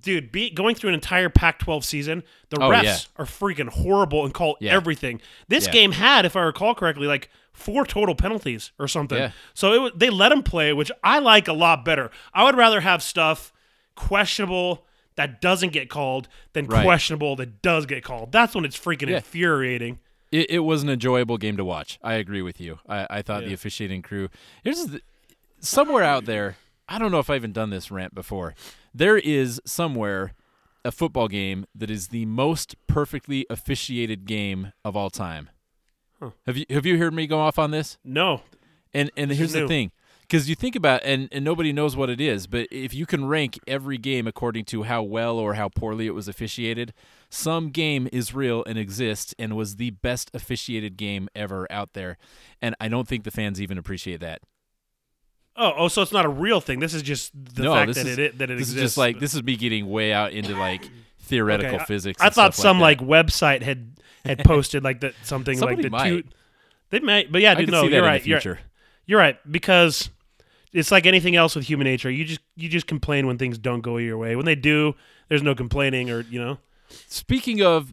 dude, be, going through an entire Pac-12 season, the Oh, refs yeah. are freaking horrible and call Yeah. everything. This Yeah. game had, if I recall correctly, like four total penalties or something. Yeah. So it, they let him play, which I like a lot better. I would rather have stuff questionable that doesn't get called than Right. questionable that does get called. That's when it's freaking Yeah. infuriating. it, it was an enjoyable game to watch. I agree with you. I, I thought Yeah. the officiating crew. Here's the, somewhere out there. I don't know if I've even done this rant before. There is somewhere a football game that is the most perfectly officiated game of all time. Huh. Have you have you heard me go off on this? No. And and here's the thing, because you think about and and nobody knows what it is, but if you can rank every game according to how well or how poorly it was officiated, some game is real and exists and was the best officiated game ever out there, and I don't think the fans even appreciate that. Oh, oh, so it's not a real thing. This is just the no, fact this that is it that it this exists. is just like this is me getting way out into like theoretical Okay, physics. I and thought some like, like, website had had (laughs) posted like that something like the might. two. They might, but yeah. I dude, no, you're right. You're, you're right because it's like anything else with human nature. You just you just complain when things don't go your way. When they do, there's no complaining, or you know. Speaking of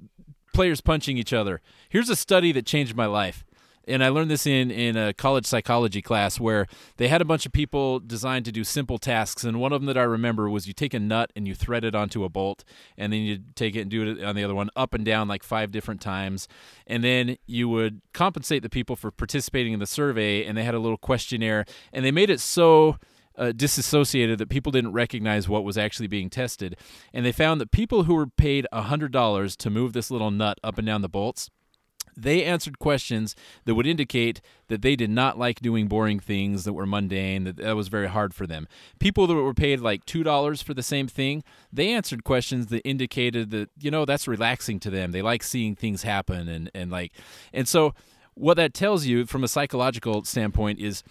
players punching each other, here's a study that changed my life. And I learned this in, in a college psychology class where they had a bunch of people designed to do simple tasks. And one of them that I remember was you take a nut and you thread it onto a bolt, and then you take it and do it on the other one up and down like five different times. And then you would compensate the people for participating in the survey, and they had a little questionnaire, and they made it so uh, disassociated that people didn't recognize what was actually being tested. And they found that people who were paid $100 to move this little nut up and down the bolts, they answered questions that would indicate that they did not like doing boring things that were mundane, that that was very hard for them. People that were paid like $2 for the same thing, they answered questions that indicated that, you know, that's relaxing to them. They like seeing things happen and, and like, and so what that tells you from a psychological standpoint is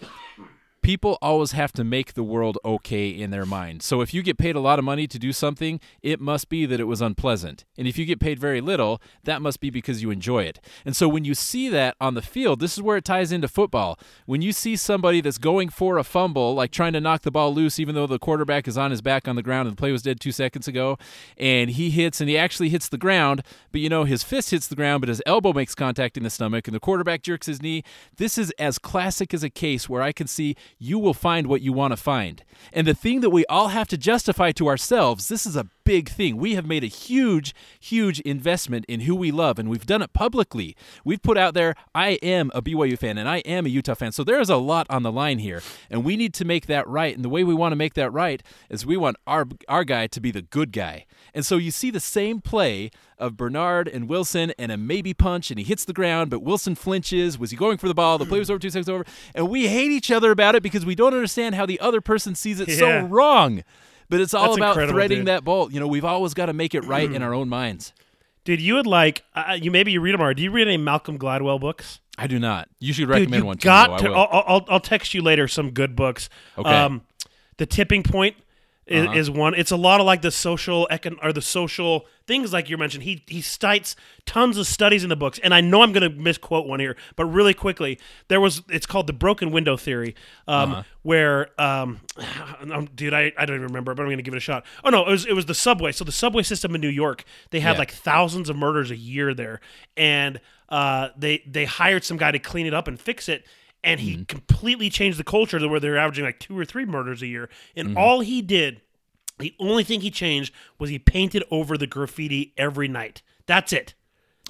people always have to make the world okay in their mind. So if you get paid a lot of money to do something, it must be that it was unpleasant. And if you get paid very little, that must be because you enjoy it. And so when you see that on the field, this is where it ties into football. When you see somebody that's going for a fumble, like trying to knock the ball loose, even though the quarterback is on his back on the ground and the play was dead two seconds ago, and he hits and he actually hits the ground, but you know, his fist hits the ground, but his elbow makes contact in the stomach, and the quarterback jerks his knee. This is as classic as a case where I can see you will find what you want to find. And the thing that we all have to justify to ourselves, this is a big thing. We have made a huge, huge investment in who we love, and we've done it publicly. We've put out there, I am a BYU fan and I am a Utah fan. So there is a lot on the line here, and we need to make that right. And the way we want to make that right is we want our our guy to be the good guy. And so you see the same play of Bernard and Wilson and a maybe punch, and he hits the ground, but Wilson flinches. Was he going for the ball? The play was over two seconds over, and we hate each other about it because we don't understand how the other person sees it so wrong. But it's all That's about threading dude. that bolt. You know, we've always got to make it right in our own minds. Dude, you would like uh, you maybe you read them already. Do you read any Malcolm Gladwell books? I do not. You should Dude, recommend you one to got me. to. I will. I'll, I'll I'll text you later some good books. Okay. Um, the tipping point is, Uh-huh. is one. It's a lot of like the social econ or the social things like you mentioned. He he cites tons of studies in the books, and I know I'm going to misquote one here, but really quickly, there was. It's called the broken window theory, um, Uh-huh. where um, (sighs) um, dude, I, I don't even remember, but I'm going to give it a shot. Oh no, it was it was the subway. So the subway system in New York, they had Yeah. like thousands of murders a year there, and uh, they they hired some guy to clean it up and fix it. And he Mm-hmm. completely changed the culture to where they're averaging like two or three murders a year. And Mm-hmm. all he did, the only thing he changed was he painted over the graffiti every night. That's it.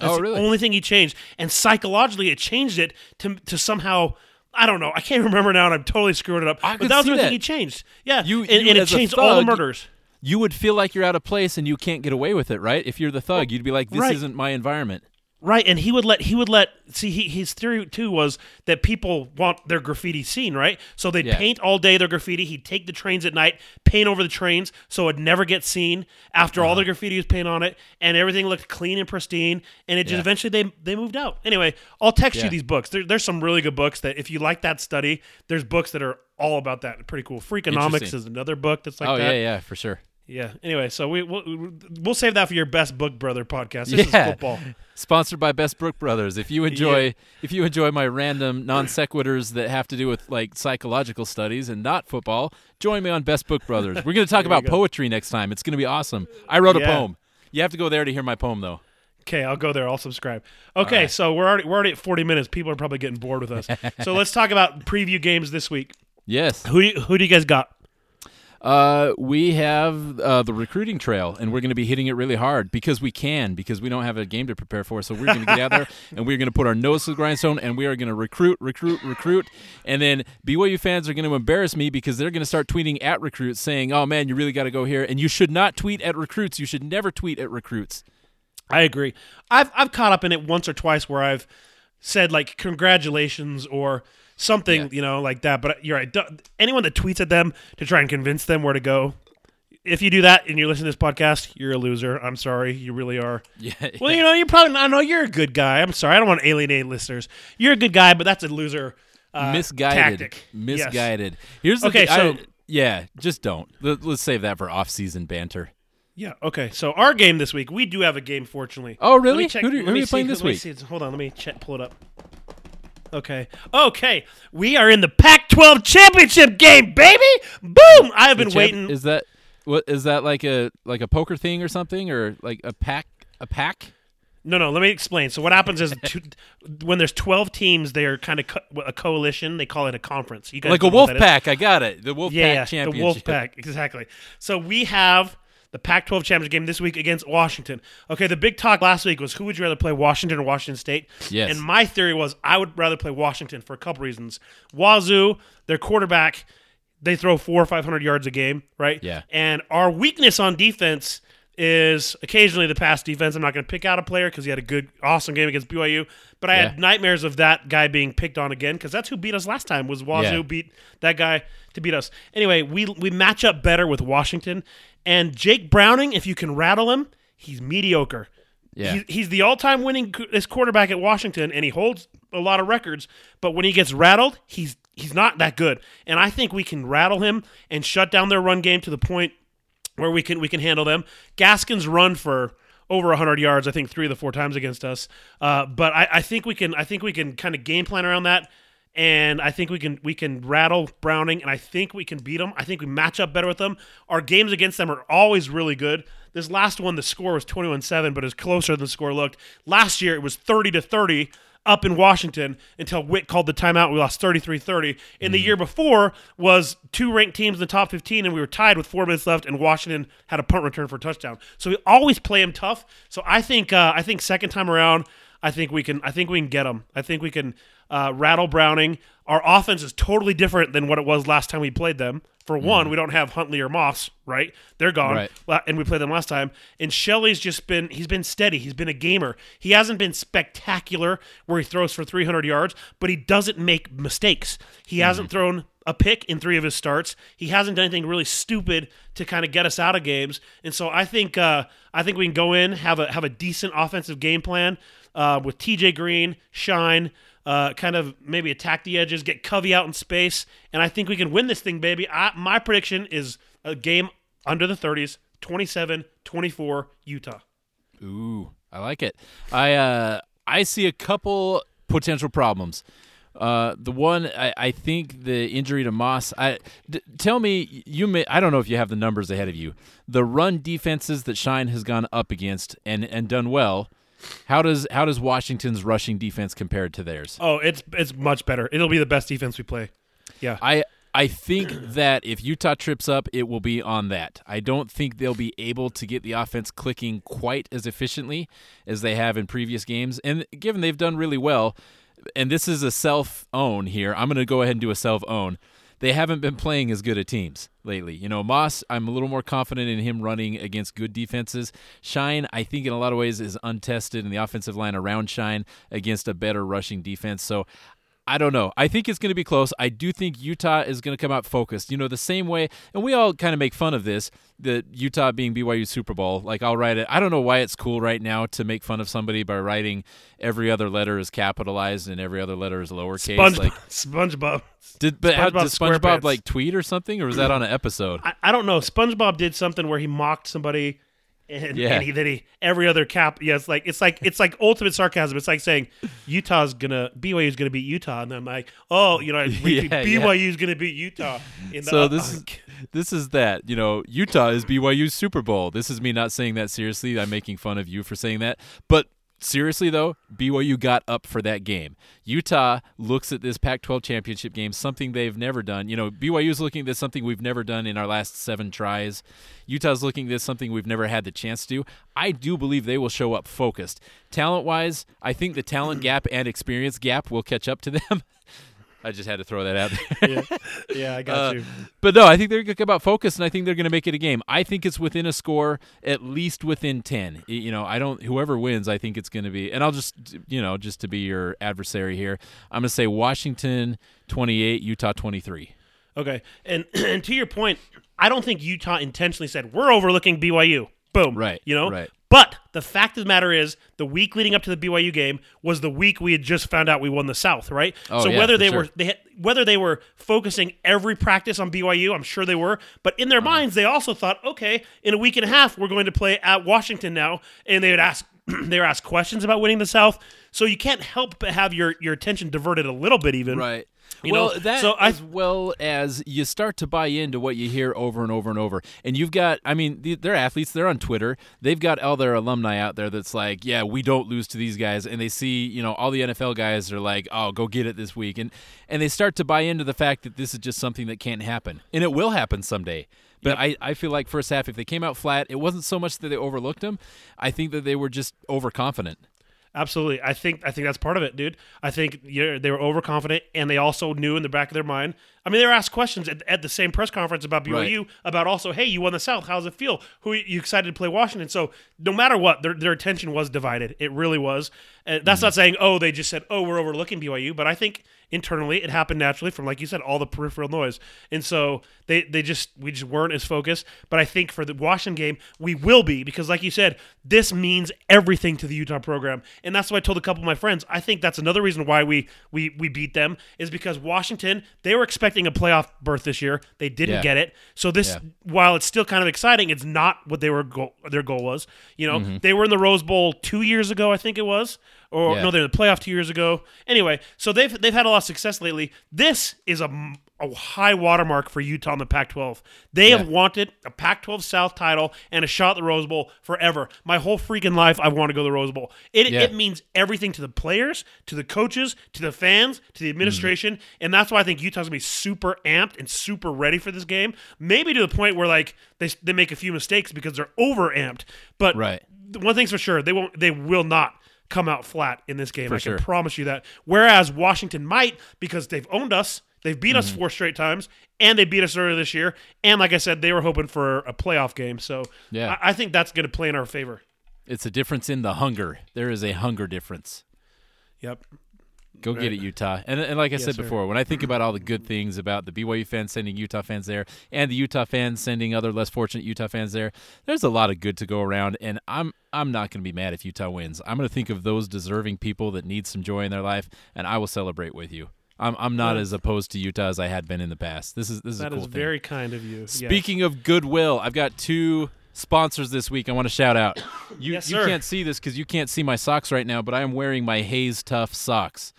That's Oh, the really? only thing he changed. And psychologically, it changed it to, to somehow. I don't know. I can't (laughs) remember now, and I'm totally screwing it up. I but that was the only thing he changed. Yeah, You- and, you and it changed all the murders. you would feel like you're out of place and you can't get away with it, right? If you're the thug, you'd be like, "This right. isn't my environment." Right, and he would let he would let see he, his theory too was that people want their graffiti seen, right? So they'd Yeah. paint all day their graffiti. He'd take the trains at night, paint over the trains so it'd never get seen after Uh-huh. all the graffiti was paint on it, and everything looked clean and pristine. And it just Yeah. eventually they they moved out. Anyway, I'll text Yeah. you these books. There, there's some really good books that if you like that study, there's books that are all about that. Pretty cool. Freakonomics is another book that's like oh that. yeah, yeah, for sure. Yeah. Anyway, so we we'll, we'll save that for your best book brother podcast. This Yeah. is football. (laughs) Sponsored by Best Brook Brothers. If you enjoy, if you enjoy my random non sequiturs that have to do with like psychological studies and not football, join me on Best Book Brothers. We're going (laughs) to talk about go. poetry next time. It's going to be awesome. I wrote a poem. You have to go there to hear my poem, though. Okay, I'll go there. I'll subscribe. Okay, right. so we're already we're already at 40 minutes. People are probably getting bored with us. (laughs) so let's talk about preview games this week. Yes. Who do you, who do you guys got? Uh, we have uh, the recruiting trail, and we're going to be hitting it really hard because we can, because we don't have a game to prepare for. So we're going to get out there, (laughs) and we're going to put our nose to the grindstone, and we are going to recruit, recruit, recruit. And then BYU fans are going to embarrass me because they're going to start tweeting at recruits saying, "Oh man, you really got to go here." And you should not tweet at recruits. You should never tweet at recruits. I agree. I've I've caught up in it once or twice where I've said like congratulations or something, Yeah. you know, like that. But you're right. Anyone that tweets at them to try and convince them where to go, if you do that and you listen to this podcast, you're a loser. I'm sorry, you really are. Yeah. Well, you (laughs) know, you're probably I know you're a good guy. I'm sorry, I don't want to alienate listeners. You're a good guy, but that's a loser. Uh, misguided. tactic. Yes. Misguided. Here's the Okay, thing- I- so- yeah, just don't. Let, let's save that for off-season banter. Yeah. Okay. So our game this week, we do have a game. Fortunately. Oh, really? check- Who, do, who are you playing this let me week? see- hold on. Let me check. Pull it up. Okay. Okay. We are in the Pac-12 championship game, baby. Boom! I have been champ- waiting. Is that what is that like a like a poker thing or something or like a pack a pack? No, no. Let me explain. So what happens is two, when there's 12 teams, they're kind of co- a coalition. They call it a conference. You guys Like a wolf pack. I got it. The wolf Yeah, pack yeah, the wolf pack. Exactly. So we have the Pac-12 championship game this week against Washington. Okay, the big talk last week was who would you rather play, Washington or Washington State? Yes. And my theory was I would rather play Washington for a couple reasons. Wazoo, their quarterback, they throw four or five hundred yards a game, right? Yeah. And our weakness on defense is occasionally the pass defense. I'm not going to pick out a player because he had a good, awesome game against BYU, but I Yeah. had nightmares of that guy being picked on again because that's who beat us last time. Was Wazoo Yeah. beat that guy to beat us? Anyway, we we match up better with Washington and Jake Browning. If you can rattle him, he's mediocre. Yeah. He's, he's the all-time winning this quarterback at Washington, and he holds a lot of records. But when he gets rattled, he's he's not that good. And I think we can rattle him and shut down their run game to the point where we can we can handle them. Gaskin's run for over 100 yards, I think three of the four times against us. Uh, but I, I think we can I think we can kind of game plan around that. And I think we can we can rattle Browning, and I think we can beat them. I think we match up better with them. Our games against them are always really good. This last one, the score was 21-7, but it was closer than the score looked. Last year, it was 30 to 30 up in Washington until Whitt called the timeout. We lost 33-30. And the year before was two ranked teams in the top 15, and we were tied with four minutes left, and Washington had a punt return for a touchdown. So we always play them tough. So I think uh, I think second time around, I think we can I think we can get them. I think we can uh, rattle Browning. Our offense is totally different than what it was last time we played them. For one, we don't have Huntley or Moss, right? They're gone, Right. And we played them last time. And Shelley's just been he's been steady. He's been a gamer. He hasn't been spectacular where he throws for 300 yards, but he doesn't make mistakes. He hasn't thrown a pick in three of his starts. He hasn't done anything really stupid to kind of get us out of games. And so I think uh, I think we can go in have a have a decent offensive game plan uh, with TJ Green, Shyne. Uh, kind of maybe attack the edges, get Covey out in space, and I think we can win this thing, baby. I, my prediction is a game under the 30s, 27 24, Utah. Ooh, I like it. I uh, I see a couple potential problems. Uh, the one I, I think the injury to Moss. I d- tell me you may. I don't know if you have the numbers ahead of you. The run defenses that Shyne has gone up against and and done well. How does how does Washington's rushing defense compare to theirs? Oh, it's it's much better. It'll be the best defense we play. Yeah. I I think that if Utah trips up, it will be on that. I don't think they'll be able to get the offense clicking quite as efficiently as they have in previous games. And given they've done really well, and this is a self own here, I'm going to go ahead and do a self own. They haven't been playing as good a teams lately. You know, Moss, I'm a little more confident in him running against good defenses. Shyne, I think in a lot of ways is untested in the offensive line around Shyne against a better rushing defense. So I don't know. I think it's going to be close. I do think Utah is going to come out focused. You know, the same way, and we all kind of make fun of this, the Utah being BYU Super Bowl. Like, I'll write it. I don't know why it's cool right now to make fun of somebody by writing every other letter is capitalized and every other letter is lowercase. SpongeBob. Like, (laughs) SpongeBob. did but how, SpongeBob did SpongeBob like tweet or something, or was that on an episode? I, I don't know. SpongeBob did something where he mocked somebody, and, Yeah. and he then he every other cap. Yeah, it's like it's like it's like ultimate sarcasm. It's like saying Utah's gonna BYU's gonna beat Utah, and then I'm like, oh, you know, (laughs) I retweet, Yeah, yeah. BYU's gonna beat Utah. In the, So this uh, is this is that. You know, Utah is BYU's Super Bowl. This is me not saying that seriously. I'm making fun of you for saying that. But seriously though, BYU got up for that game. Utah looks at this Pac-12 championship game, something they've never done. You know, BYU's looking at this something we've never done in our last seven tries. Utah's looking at this something we've never had the chance to. I do believe they will show up focused. Talent-wise, I think the talent gap and experience gap will catch up to them. (laughs) I just had to throw that out there. (laughs) yeah, yeah, I got Uh, you. But no, I think they're going to come out focused, and I think they're going to make it a game. I think it's within a score, at least within ten. You know, I don't. Whoever wins, I think it's going to be. And I'll just, you know, just to be your adversary here, I'm going to say Washington 28, Utah 23. Okay, and (clears throat) and to your point, I don't think Utah intentionally said we're overlooking BYU. Boom. Right, You know. right. But the fact of the matter is, the week leading up to the BYU game was the week we had just found out we won the South, right? Oh, so yeah, whether they sure. were they had, whether they were focusing every practice on BYU, I'm sure they were. But in their Uh-huh. minds, they also thought, okay, in a week and a half, we're going to play at Washington now, and they would ask (clears throat) they were asked questions about winning the South. So you can't help but have your your attention diverted a little bit, even. Right. You well, know, that so I as well as you start to buy into what you hear over and over and over. And you've got, I mean, they're athletes. They're on Twitter. They've got all their alumni out there that's like, yeah, we don't lose to these guys. And they see, you know, all the NFL guys are like, oh, go get it this week. And and they start to buy into the fact that this is just something that can't happen, and it will happen someday. But I, I feel like first half, if they came out flat, it wasn't so much that they overlooked them. I think that they were just overconfident. Absolutely, I think I think that's part of it, dude. I think they were overconfident, and they also knew in the back of their mind. I mean, they were asked questions at, at the same press conference about BYU about also, hey, you won the South. How does it feel? Who you excited to play Washington? So no matter what, their their attention was divided. It really was. Uh, that's not saying oh they just said oh we're overlooking BYU, but I think internally it happened naturally from like you said all the peripheral noise, and so they they just we just weren't as focused. But I think for the Washington game we will be because like you said this means everything to the Utah program, and that's what I told a couple of my friends. I think that's another reason why we we we beat them is because Washington they were expecting a playoff berth this year, they didn't Yeah. get it. So this Yeah. while it's still kind of exciting, it's not what they were goal, their goal was. You know, mm-hmm. they were in the Rose Bowl two years ago, I think it was, or Yeah. no, they're in the playoff two years ago. Anyway, so they've they've had a lot of success lately. This is a high watermark for Utah in the Pac-12. They have wanted a Pac-12 South title and a shot at the Rose Bowl forever. My whole freaking life, I want to go to the Rose Bowl. It Yeah. it means everything to the players, to the coaches, to the fans, to the administration, and that's why I think Utah's gonna be super amped and super ready for this game. Maybe to the point where like they they make a few mistakes because they're over amped. But Right. one thing's for sure, they won't they will not come out flat in this game. For I sure. can promise you that. Whereas Washington might because they've owned us. They've beat Mm-hmm. us four straight times, and they beat us earlier this year. And like I said, they were hoping for a playoff game. So Yeah. I, I think that's going to play in our favor. It's a difference in the hunger. There is a hunger difference. Yep. Go get it, Utah. And, and like I said sir. before, when I think about all the good things about the BYU fans sending Utah fans there and the Utah fans sending other less fortunate Utah fans there, there's a lot of good to go around. And I'm I'm not going to be mad if Utah wins. I'm going to think of those deserving people that need some joy in their life, and I will celebrate with you. I'm I'm not as opposed to Utah as I had been in the past. This is this is That is cool thing. very kind of you. Yes. Speaking of goodwill, I've got two sponsors this week. I want to shout out. You Yes, you can't see this because you can't see my socks right now, but I am wearing my Hayes Tough socks.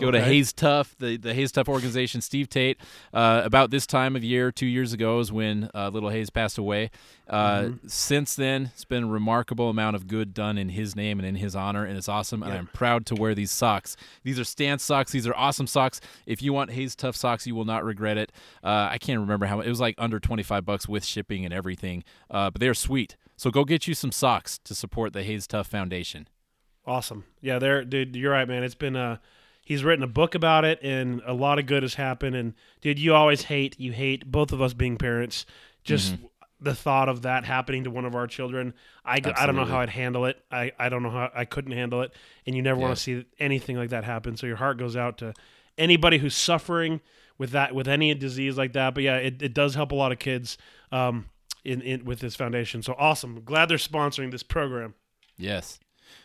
Go to Hayes Tough, the, the Hayes Tough organization. Steve Tate, uh, about this time of year, two years ago, is when uh, little Hayes passed away. Uh, Mm-hmm. Since then, it's been a remarkable amount of good done in his name and in his honor, and it's awesome. And I'm proud to wear these socks. These are stance socks. These are awesome socks. If you want Hayes Tough socks, you will not regret it. Uh, I can't remember how it was like under 25 bucks with shipping and everything, uh, but they're sweet. So go get you some socks to support the Hayes Tough Foundation. Awesome. Yeah, there, dude. You're right, man. It's been uh he's written a book about it, and a lot of good has happened. And dude, you always hate you hate both of us being parents. Just Mm-hmm. the thought of that happening to one of our children. I, I don't know how I'd handle it. I, I don't know how I couldn't handle it. And you never want to see anything like that happen. So your heart goes out to anybody who's suffering with that with any disease like that. But yeah, it, it does help a lot of kids um in, in with this foundation. So awesome. Glad they're sponsoring this program. Yes.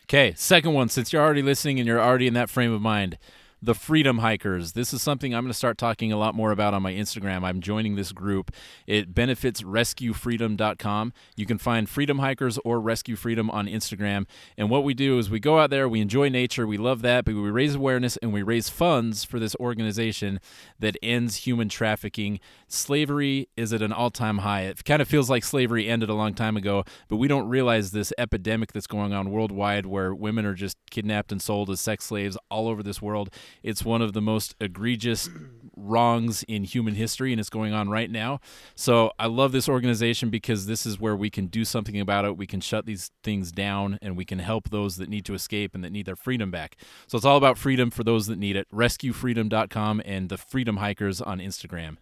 Okay, second one, since you're already listening and you're already in that frame of mind, the Freedom Hikers. This is something I'm going to start talking a lot more about on my Instagram. I'm joining this group. It benefits rescuefreedom.com. You can find Freedom Hikers or Rescue Freedom on Instagram. And what we do is we go out there, we enjoy nature, we love that, but we raise awareness and we raise funds for this organization that ends human trafficking. Slavery is at an all time high. It kind of feels like slavery ended a long time ago, but we don't realize this epidemic that's going on worldwide where women are just kidnapped and sold as sex slaves all over this world. It's one of the most egregious wrongs in human history, and it's going on right now. So I love this organization because this is where we can do something about it. We can shut these things down, and we can help those that need to escape and that need their freedom back. So it's all about freedom for those that need it. RescueFreedom.com and the Freedom Hikers on Instagram.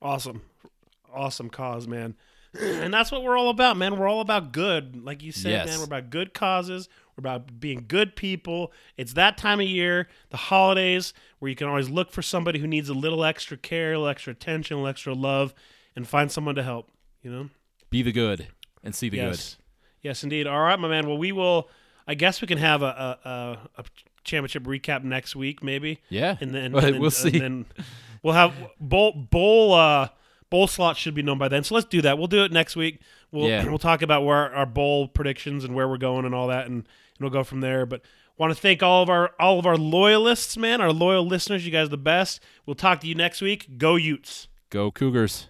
Awesome. Awesome cause, man. (clears throat) And that's what we're all about, man. We're all about good. Like you said, Yes. man, we're about good causes. We're about being good people. It's that time of year, the holidays, where you can always look for somebody who needs a little extra care, a little extra attention, a little extra love, and find someone to help, you know? Be the good and see the yes. Yes, indeed. All right, my man. Well, we will, I guess we can have a, a, a, a championship recap next week, maybe. Yeah. And then, Well, and then- we'll see. And then we'll have bowl bowl uh, bowl slots should be known by then. So let's do that. We'll do it next week. We'll Yeah. we'll talk about where our, our bowl predictions and where we're going and all that, and, we'll go from there. But want to thank all of our all of our loyalists, man, our loyal listeners. You guys are the best. We'll talk to you next week. Go Utes. Go Cougars.